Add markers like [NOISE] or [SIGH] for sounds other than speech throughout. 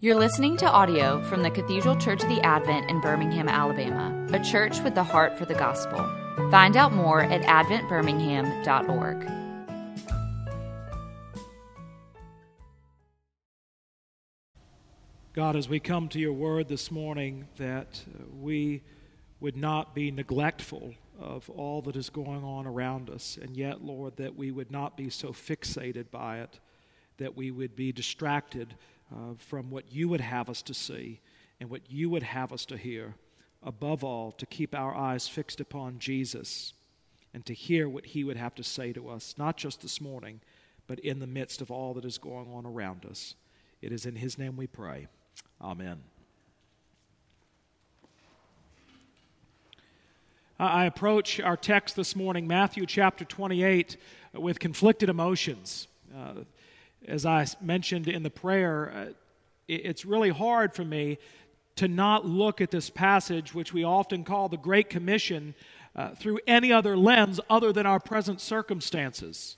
You're listening to audio from the Cathedral Church of the Advent in Birmingham, Alabama, a church with the heart for the gospel. Find out more at adventbirmingham.org. God, as we come to your word this morning, that uh, we would not be neglectful of all that is going on around us, and yet, Lord, that we would not be so fixated by it, that we would be distracted uh, from what you would have us to see and what you would have us to hear. Above all, to keep our eyes fixed upon Jesus and to hear what he would have to say to us, not just this morning, but in the midst of all that is going on around us. It is in his name we pray. Amen. I approach our text this morning, Matthew chapter 28, with conflicted emotions. Uh, as I mentioned in the prayer, uh, it's really hard for me to not look at this passage, which we often call the Great Commission, uh, through any other lens other than our present circumstances.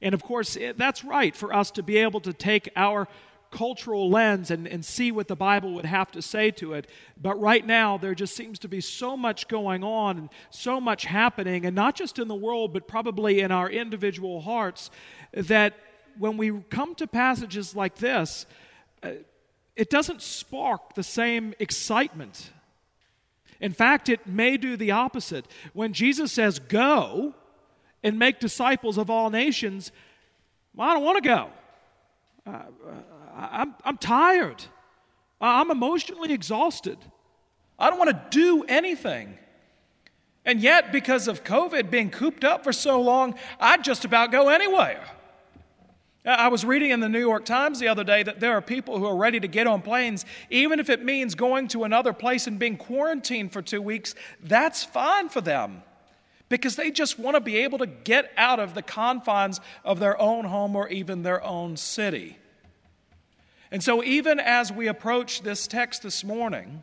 And of course, that's right for us to be able to take our cultural lens and, and see what the Bible would have to say to it. But right now, there just seems to be so much going on and so much happening, and not just in the world, but probably in our individual hearts, that when we come to passages like this, uh, it doesn't spark the same excitement. In fact, it may do the opposite. When Jesus says, Go and make disciples of all nations, well, I don't want to go. Uh, uh I'm, I'm tired. I'm emotionally exhausted. I don't want to do anything. And yet, because of COVID being cooped up for so long, I'd just about go anywhere. I was reading in the New York Times the other day that there are people who are ready to get on planes, even if it means going to another place and being quarantined for two weeks. That's fine for them because they just want to be able to get out of the confines of their own home or even their own city. And so, even as we approach this text this morning,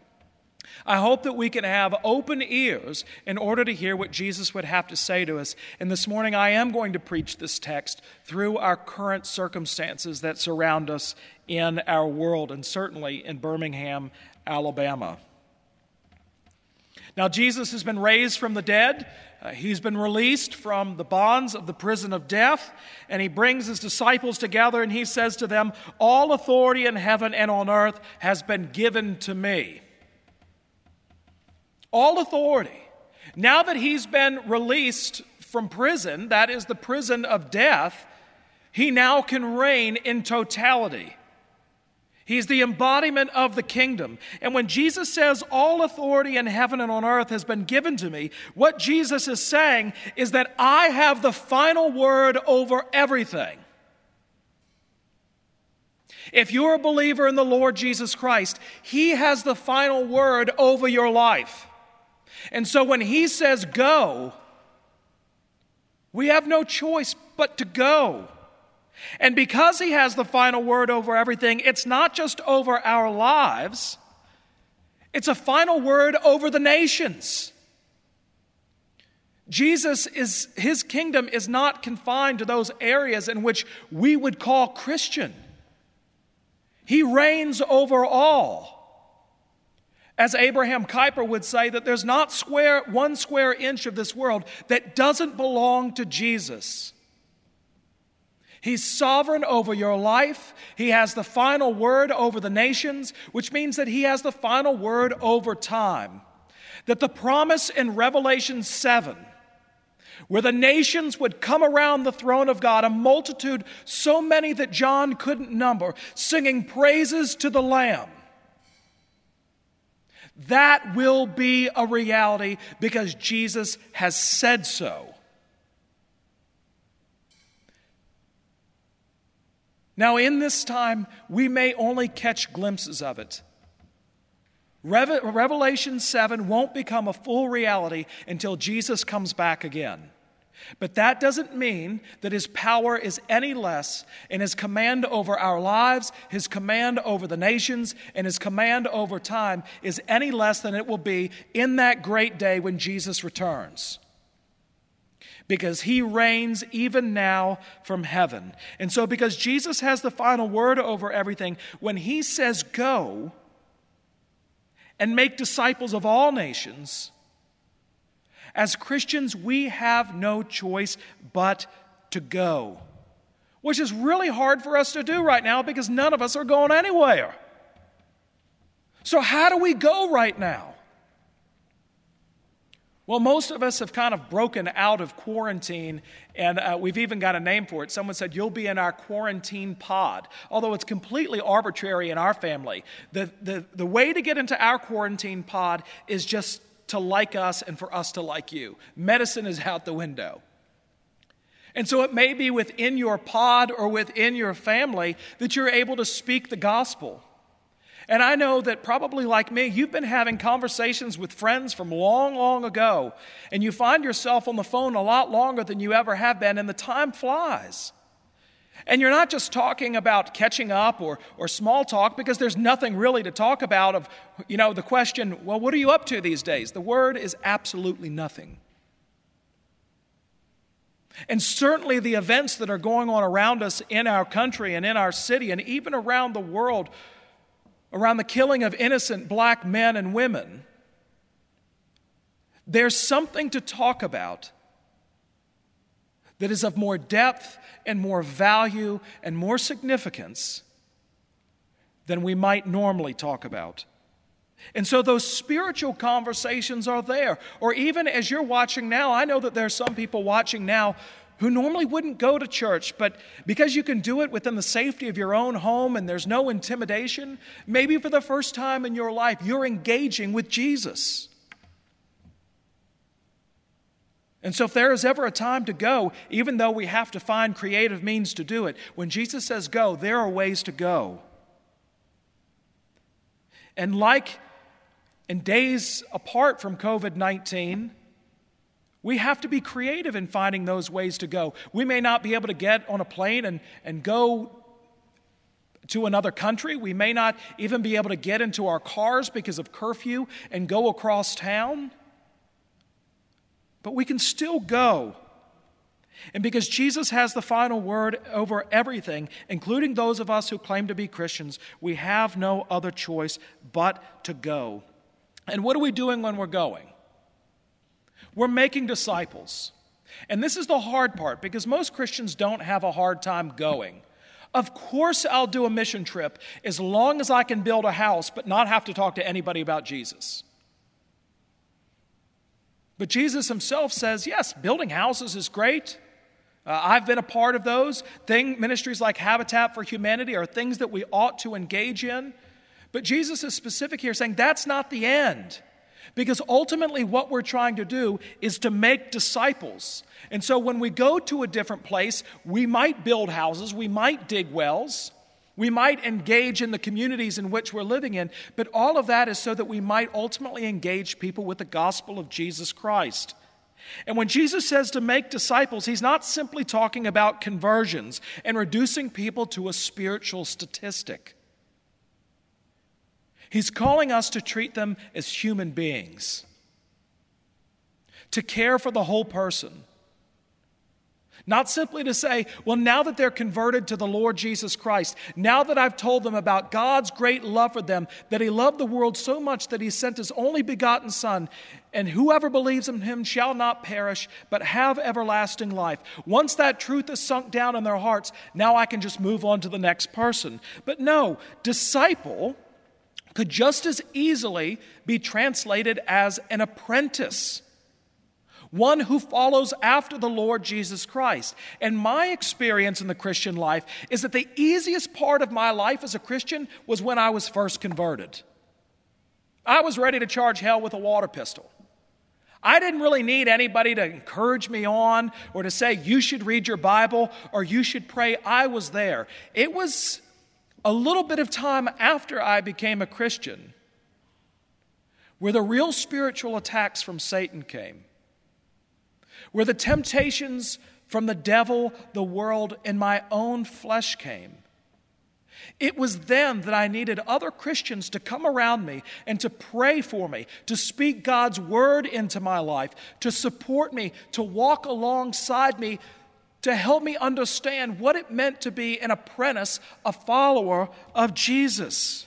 I hope that we can have open ears in order to hear what Jesus would have to say to us. And this morning, I am going to preach this text through our current circumstances that surround us in our world, and certainly in Birmingham, Alabama. Now, Jesus has been raised from the dead. Uh, he's been released from the bonds of the prison of death, and he brings his disciples together and he says to them, All authority in heaven and on earth has been given to me all authority. Now that he's been released from prison, that is the prison of death, he now can reign in totality. He's the embodiment of the kingdom. And when Jesus says, All authority in heaven and on earth has been given to me, what Jesus is saying is that I have the final word over everything. If you're a believer in the Lord Jesus Christ, He has the final word over your life. And so when he says go, we have no choice but to go. And because he has the final word over everything, it's not just over our lives, it's a final word over the nations. Jesus is, his kingdom is not confined to those areas in which we would call Christian. He reigns over all. As Abraham Kuyper would say, that there's not square, one square inch of this world that doesn't belong to Jesus. He's sovereign over your life. He has the final word over the nations, which means that He has the final word over time. That the promise in Revelation 7, where the nations would come around the throne of God, a multitude so many that John couldn't number, singing praises to the Lamb that will be a reality because Jesus has said so. Now, in this time, we may only catch glimpses of it. Revelation 7 won't become a full reality until Jesus comes back again. But that doesn't mean that his power is any less in his command over our lives, his command over the nations, and his command over time is any less than it will be in that great day when Jesus returns. because he reigns even now from heaven. And so, because Jesus has the final word over everything, when he says go and make disciples of all nations, as Christians, we have no choice but to go, which is really hard for us to do right now because none of us are going anywhere. So, how do we go right now? Well, most of us have kind of broken out of quarantine, and uh, we've even got a name for it. Someone said, You'll be in our quarantine pod, although it's completely arbitrary in our family. The, the, the way to get into our quarantine pod is just to like us and for us to like you. Medicine is out the window. And so it may be within your pod or within your family that you're able to speak the gospel. And I know that probably like me, you've been having conversations with friends from long, long ago, and you find yourself on the phone a lot longer than you ever have been, and the time flies. And you're not just talking about catching up or, or small talk because there's nothing really to talk about of, you know, the question, well, what are you up to these days? The word is absolutely nothing. And certainly the events that are going on around us in our country and in our city and even around the world around the killing of innocent black men and women, there's something to talk about that is of more depth and more value and more significance than we might normally talk about. And so those spiritual conversations are there. Or even as you're watching now, I know that there are some people watching now who normally wouldn't go to church, but because you can do it within the safety of your own home and there's no intimidation, maybe for the first time in your life, you're engaging with Jesus. And so, if there is ever a time to go, even though we have to find creative means to do it, when Jesus says go, there are ways to go. And like in days apart from COVID 19, we have to be creative in finding those ways to go. We may not be able to get on a plane and, and go to another country. We may not even be able to get into our cars because of curfew and go across town. But we can still go. And because Jesus has the final word over everything, including those of us who claim to be Christians, we have no other choice but to go. And what are we doing when we're going? We're making disciples. And this is the hard part because most Christians don't have a hard time going. Of course, I'll do a mission trip as long as I can build a house but not have to talk to anybody about Jesus. But Jesus himself says, yes, building houses is great. Uh, I've been a part of those. Thing, ministries like Habitat for Humanity are things that we ought to engage in. But Jesus is specific here, saying that's not the end. Because ultimately, what we're trying to do is to make disciples. And so, when we go to a different place, we might build houses, we might dig wells, we might engage in the communities in which we're living in, but all of that is so that we might ultimately engage people with the gospel of Jesus Christ. And when Jesus says to make disciples, he's not simply talking about conversions and reducing people to a spiritual statistic. He's calling us to treat them as human beings, to care for the whole person. Not simply to say, well, now that they're converted to the Lord Jesus Christ, now that I've told them about God's great love for them, that He loved the world so much that He sent His only begotten Son, and whoever believes in Him shall not perish, but have everlasting life. Once that truth is sunk down in their hearts, now I can just move on to the next person. But no, disciple could just as easily be translated as an apprentice, one who follows after the Lord Jesus Christ. And my experience in the Christian life is that the easiest part of my life as a Christian was when I was first converted. I was ready to charge hell with a water pistol. I didn't really need anybody to encourage me on or to say, you should read your Bible or you should pray. I was there. It was a little bit of time after I became a Christian where the real spiritual attacks from Satan came, where the temptations from the devil, the world, and my own flesh came. It was then that I needed other Christians to come around me and to pray for me, to speak God's word into my life, to support me, to walk alongside me, to help me understand what it meant to be an apprentice, a follower of Jesus.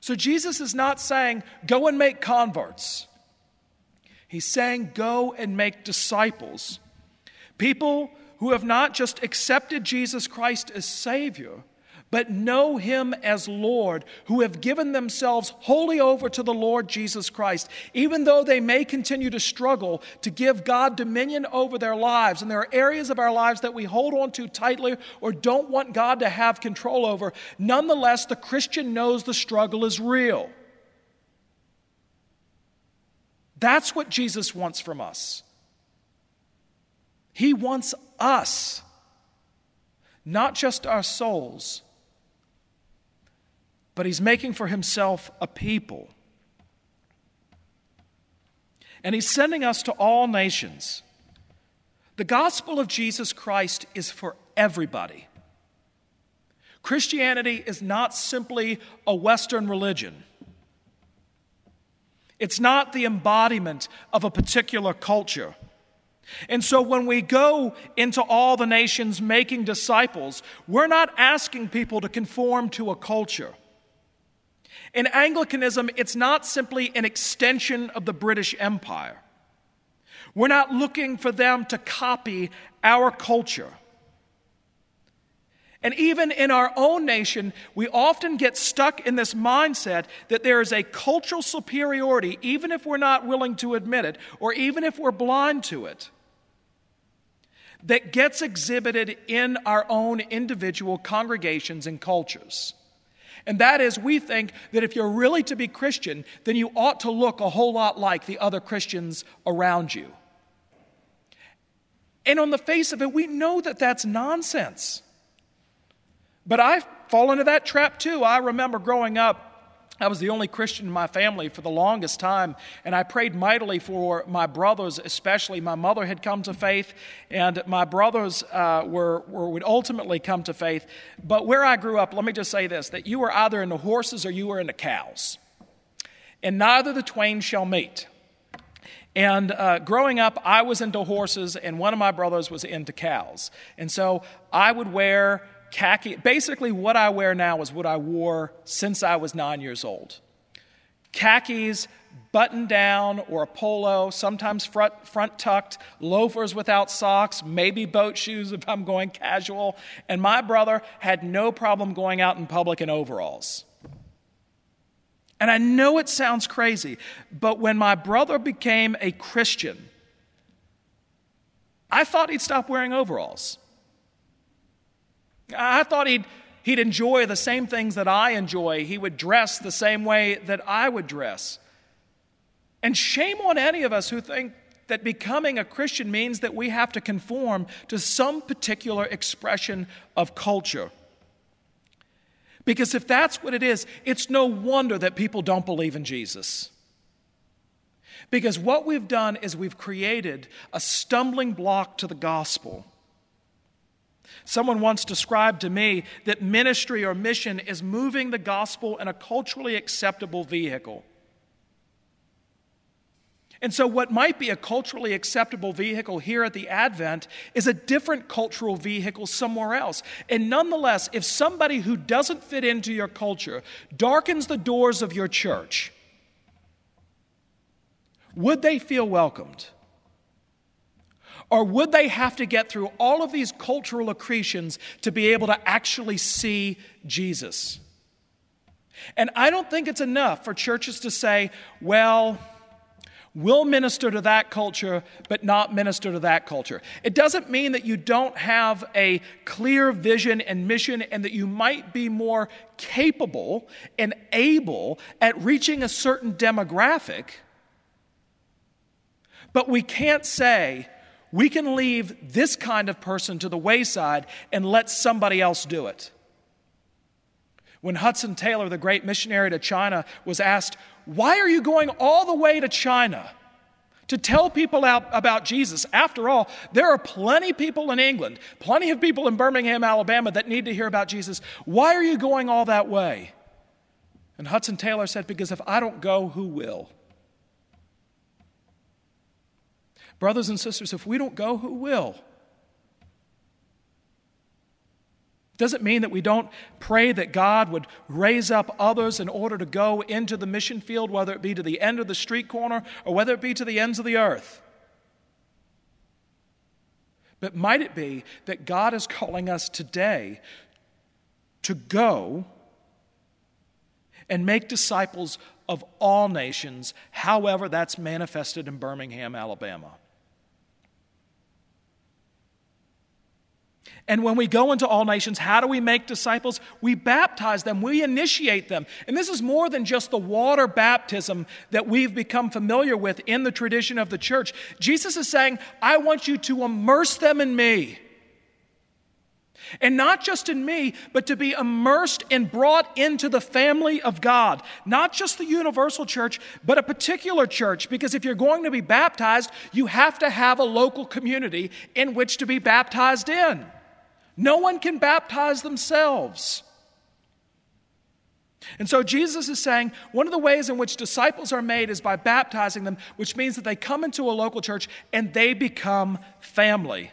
So Jesus is not saying, go and make converts. He's saying, go and make disciples. People who have not just accepted Jesus Christ as Savior, but know Him as Lord, who have given themselves wholly over to the Lord Jesus Christ, even though they may continue to struggle to give God dominion over their lives. And there are areas of our lives that we hold on to tightly or don't want God to have control over. Nonetheless, the Christian knows the struggle is real. That's what Jesus wants from us. He wants us, not just our souls, but He's making for Himself a people. And He's sending us to all nations. The gospel of Jesus Christ is for everybody. Christianity is not simply a Western religion. It's not the embodiment of a particular culture. And so when we go into all the nations making disciples, we're not asking people to conform to a culture. In Anglicanism, it's not simply an extension of the British Empire. We're not looking for them to copy our culture. And even in our own nation, we often get stuck in this mindset that there is a cultural superiority, even if we're not willing to admit it, or even if we're blind to it that gets exhibited in our own individual congregations and cultures. And that is, we think that if you're really to be Christian, then you ought to look a whole lot like the other Christians around you. And on the face of it, we know that that's nonsense. But I fall into that trap too. I remember growing up I was the only Christian in my family for the longest time, and I prayed mightily for my brothers, especially. My mother had come to faith, and my brothers uh, were, were, would ultimately come to faith. But where I grew up, let me just say this that you were either in the horses or you were in the cows, and neither the twain shall meet. And uh, growing up, I was into horses, and one of my brothers was into cows. And so I would wear khaki. Basically, what I wear now is what I wore since I was nine years old khakis, button down, or a polo, sometimes front, front tucked, loafers without socks, maybe boat shoes [LAUGHS] if I'm going casual. And my brother had no problem going out in public in overalls. And I know it sounds crazy, but when my brother became a Christian, I thought he'd stop wearing overalls. I thought he'd, he'd enjoy the same things that I enjoy. He would dress the same way that I would dress. And shame on any of us who think that becoming a Christian means that we have to conform to some particular expression of culture. Because if that's what it is, it's no wonder that people don't believe in Jesus. Because what we've done is we've created a stumbling block to the gospel. Someone once described to me that ministry or mission is moving the gospel in a culturally acceptable vehicle. And so, what might be a culturally acceptable vehicle here at the Advent is a different cultural vehicle somewhere else. And nonetheless, if somebody who doesn't fit into your culture darkens the doors of your church, would they feel welcomed? Or would they have to get through all of these cultural accretions to be able to actually see Jesus? And I don't think it's enough for churches to say, well, we'll minister to that culture, but not minister to that culture. It doesn't mean that you don't have a clear vision and mission and that you might be more capable and able at reaching a certain demographic. But we can't say, we can leave this kind of person to the wayside and let somebody else do it. When Hudson Taylor, the great missionary to China, was asked, Why are you going all the way to China to tell people out about Jesus. After all, there are plenty of people in England, plenty of people in Birmingham, Alabama that need to hear about Jesus. Why are you going all that way? And Hudson Taylor said, Because if I don't go, who will? Brothers and sisters, if we don't go, who will? Doesn't mean that we don't pray that God would raise up others in order to go into the mission field, whether it be to the end of the street corner or whether it be to the ends of the earth. But might it be that God is calling us today to go and make disciples of all nations, however that's manifested in Birmingham, Alabama? And when we go into all nations, how do we make disciples? We baptize them, we initiate them. And this is more than just the water baptism that we've become familiar with in the tradition of the church. Jesus is saying, I want you to immerse them in me. And not just in me, but to be immersed and brought into the family of God. Not just the universal church, but a particular church. Because if you're going to be baptized, you have to have a local community in which to be baptized in. No one can baptize themselves. And so Jesus is saying one of the ways in which disciples are made is by baptizing them, which means that they come into a local church and they become family.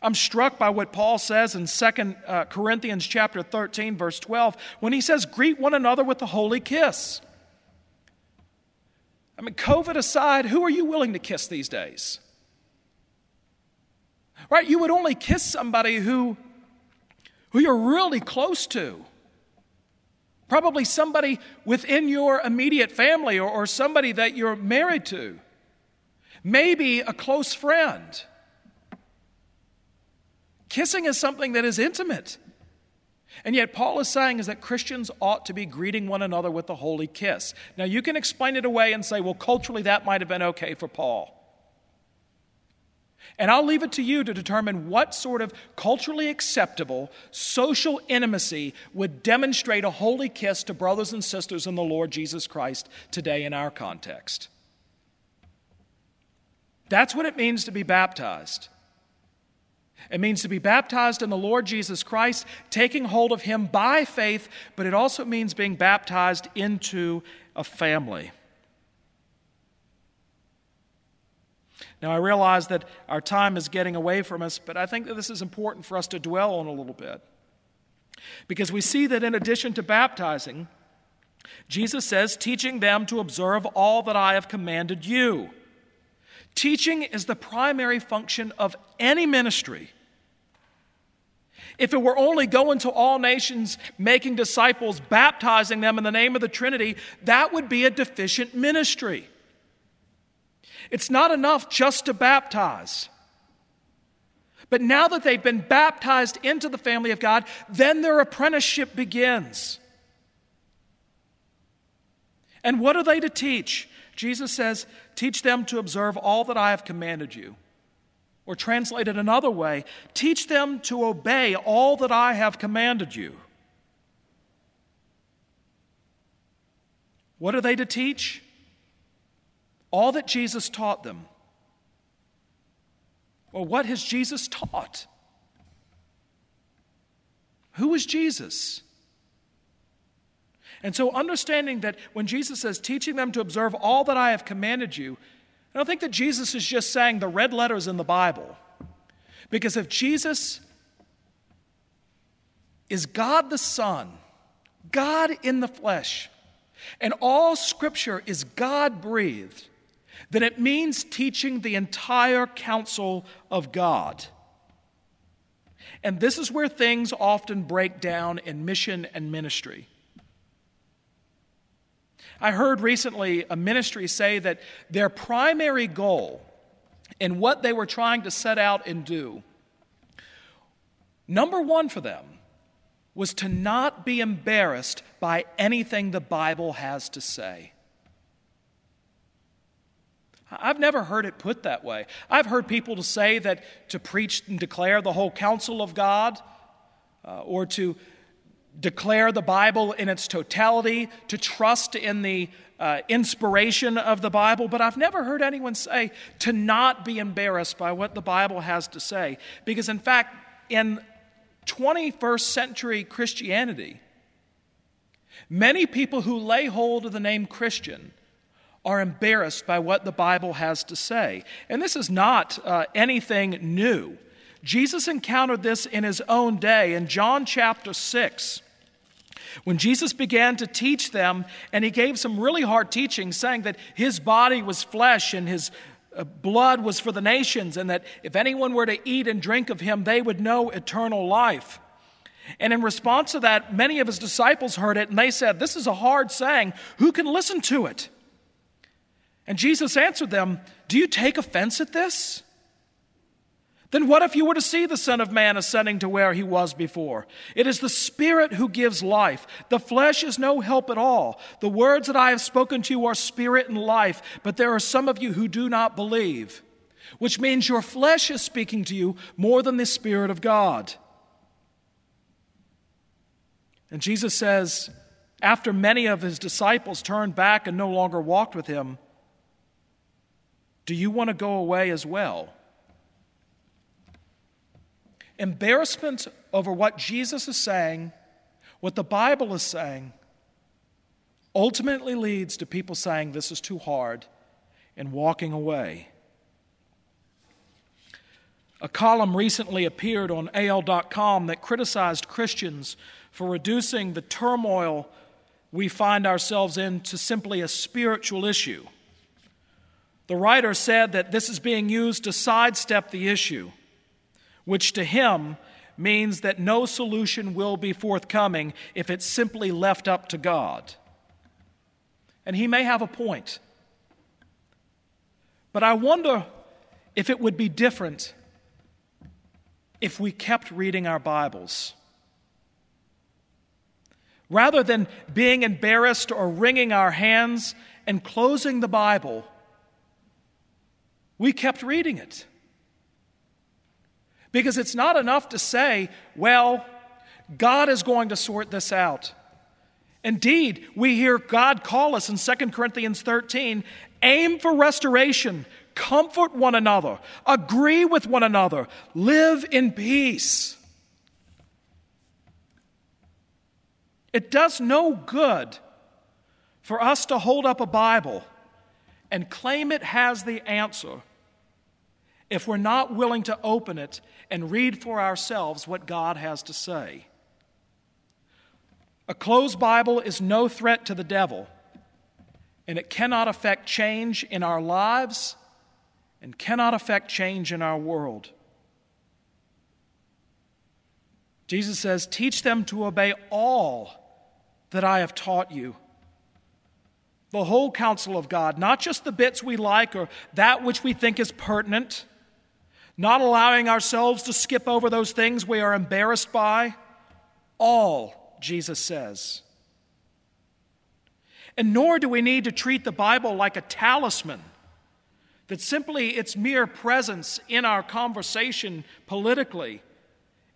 I'm struck by what Paul says in 2 uh, Corinthians chapter 13 verse 12 when he says greet one another with a holy kiss. I mean COVID aside, who are you willing to kiss these days? Right? You would only kiss somebody who, who you're really close to. Probably somebody within your immediate family or, or somebody that you're married to. Maybe a close friend. Kissing is something that is intimate. And yet, Paul is saying is that Christians ought to be greeting one another with a holy kiss. Now, you can explain it away and say, well, culturally, that might have been okay for Paul. And I'll leave it to you to determine what sort of culturally acceptable social intimacy would demonstrate a holy kiss to brothers and sisters in the Lord Jesus Christ today in our context. That's what it means to be baptized. It means to be baptized in the Lord Jesus Christ, taking hold of Him by faith, but it also means being baptized into a family. Now, I realize that our time is getting away from us, but I think that this is important for us to dwell on a little bit. Because we see that in addition to baptizing, Jesus says, teaching them to observe all that I have commanded you. Teaching is the primary function of any ministry. If it were only going to all nations, making disciples, baptizing them in the name of the Trinity, that would be a deficient ministry. It's not enough just to baptize. But now that they've been baptized into the family of God, then their apprenticeship begins. And what are they to teach? Jesus says, Teach them to observe all that I have commanded you. Or translated another way, teach them to obey all that I have commanded you. What are they to teach? All that Jesus taught them. Well, what has Jesus taught? Who is Jesus? And so, understanding that when Jesus says, teaching them to observe all that I have commanded you, I don't think that Jesus is just saying the red letters in the Bible. Because if Jesus is God the Son, God in the flesh, and all scripture is God breathed, then it means teaching the entire counsel of God. And this is where things often break down in mission and ministry. I heard recently a ministry say that their primary goal in what they were trying to set out and do, number one for them, was to not be embarrassed by anything the Bible has to say. I've never heard it put that way. I've heard people to say that to preach and declare the whole counsel of God uh, or to declare the Bible in its totality, to trust in the uh, inspiration of the Bible, but I've never heard anyone say to not be embarrassed by what the Bible has to say. Because, in fact, in 21st century Christianity, many people who lay hold of the name Christian are embarrassed by what the Bible has to say. And this is not uh, anything new. Jesus encountered this in his own day in John chapter 6. When Jesus began to teach them, and he gave some really hard teaching, saying that his body was flesh and his uh, blood was for the nations, and that if anyone were to eat and drink of him, they would know eternal life. And in response to that, many of his disciples heard it, and they said, This is a hard saying. Who can listen to it? And Jesus answered them, Do you take offense at this? Then what if you were to see the Son of Man ascending to where he was before? It is the Spirit who gives life. The flesh is no help at all. The words that I have spoken to you are spirit and life, but there are some of you who do not believe, which means your flesh is speaking to you more than the Spirit of God. And Jesus says, after many of his disciples turned back and no longer walked with him, Do you want to go away as well? Embarrassment over what Jesus is saying, what the Bible is saying, ultimately leads to people saying, This is too hard, and walking away. A column recently appeared on AL.com that criticized Christians for reducing the turmoil we find ourselves in to simply a spiritual issue. The writer said that this is being used to sidestep the issue which to him means that no solution will be forthcoming if it's simply left up to God. And he may have a point. But I wonder if it would be different if we kept reading our Bibles. Rather than being embarrassed or wringing our hands and closing the Bible, we kept reading it. Because it's not enough to say, well, God is going to sort this out. Indeed, we hear God call us in 2 Corinthians 13 aim for restoration, comfort one another, agree with one another, live in peace. It does no good for us to hold up a Bible and claim it has the answer if we're not willing to open it and read for ourselves what God has to say. A closed Bible is no threat to the devil, and it cannot affect change in our lives and cannot affect change in our world. Jesus says, Teach them to obey all that I have taught you. The whole counsel of God, not just the bits we like or that which we think is pertinent not allowing ourselves to skip over those things we are embarrassed by. All, Jesus says. And nor do we need to treat the Bible like a talisman, that simply its mere presence in our conversation politically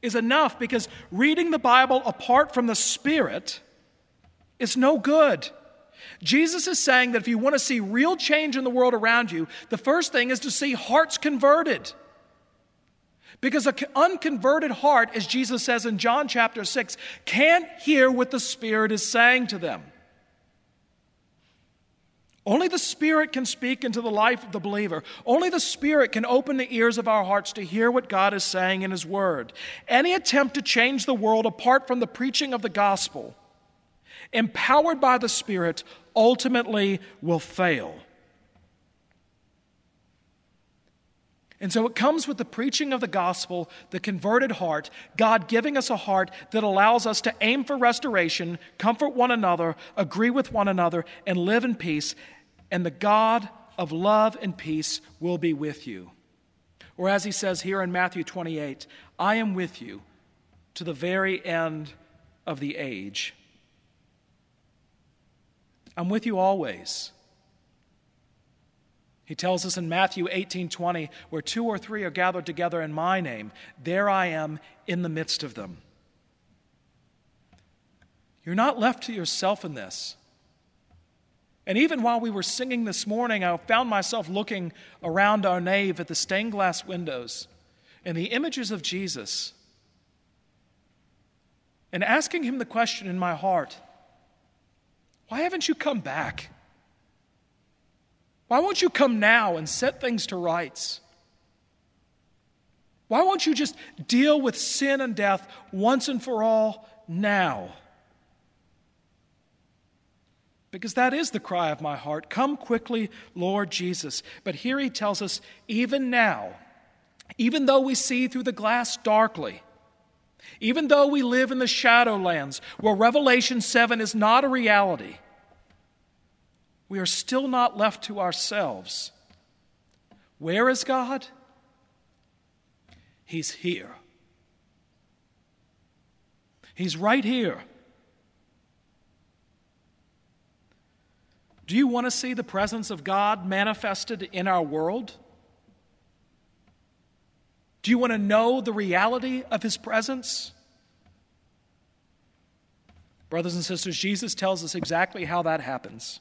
is enough because reading the Bible apart from the Spirit is no good. Jesus is saying that if you want to see real change in the world around you, the first thing is to see hearts converted. Because an unconverted heart, as Jesus says in John chapter 6, can't hear what the Spirit is saying to them. Only the Spirit can speak into the life of the believer. Only the Spirit can open the ears of our hearts to hear what God is saying in His Word. Any attempt to change the world apart from the preaching of the gospel, empowered by the Spirit, ultimately will fail. And so it comes with the preaching of the gospel, the converted heart, God giving us a heart that allows us to aim for restoration, comfort one another, agree with one another, and live in peace. And the God of love and peace will be with you. Or as he says here in Matthew 28, I am with you to the very end of the age. I'm with you always. He tells us in Matthew 18 20, where two or three are gathered together in my name, there I am in the midst of them. You're not left to yourself in this. And even while we were singing this morning, I found myself looking around our nave at the stained glass windows and the images of Jesus and asking him the question in my heart why haven't you come back? Why won't you come now and set things to rights? Why won't you just deal with sin and death once and for all now? Because that is the cry of my heart. Come quickly, Lord Jesus. But here he tells us, even now, even though we see through the glass darkly, even though we live in the shadowlands where Revelation 7 is not a reality, we are still not left to ourselves. Where is God? He's here. He's right here. Do you want to see the presence of God manifested in our world? Do you want to know the reality of His presence? Brothers and sisters, Jesus tells us exactly how that happens.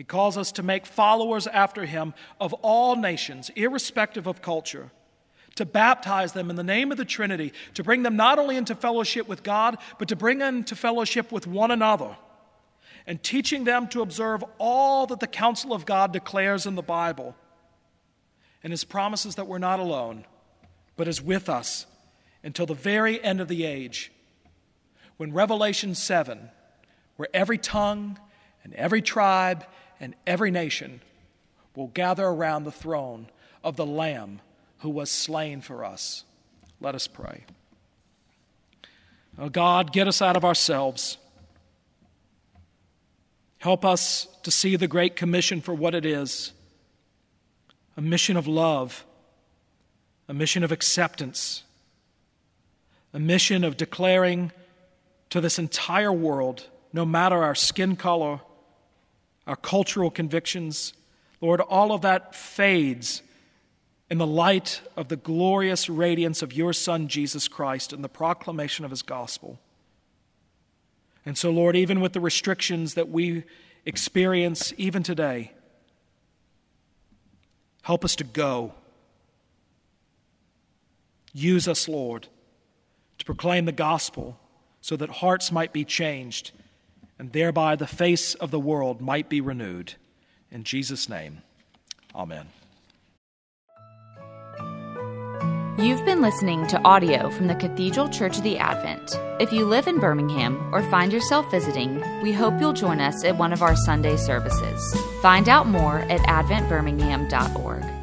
He calls us to make followers after him of all nations, irrespective of culture, to baptize them in the name of the Trinity, to bring them not only into fellowship with God, but to bring them into fellowship with one another and teaching them to observe all that the counsel of God declares in the Bible. And his promises that we're not alone, but is with us until the very end of the age, when Revelation 7, where every tongue and every tribe and every nation will gather around the throne of the Lamb who was slain for us. Let us pray. Oh God, get us out of ourselves. Help us to see the Great Commission for what it is a mission of love, a mission of acceptance, a mission of declaring to this entire world, no matter our skin color, our cultural convictions, Lord, all of that fades in the light of the glorious radiance of your Son, Jesus Christ, and the proclamation of his gospel. And so, Lord, even with the restrictions that we experience even today, help us to go. Use us, Lord, to proclaim the gospel so that hearts might be changed and thereby the face of the world might be renewed. In Jesus' name, amen. You've been listening to audio from the Cathedral Church of the Advent. If you live in Birmingham or find yourself visiting, we hope you'll join us at one of our Sunday services. Find out more at adventbirmingham.org.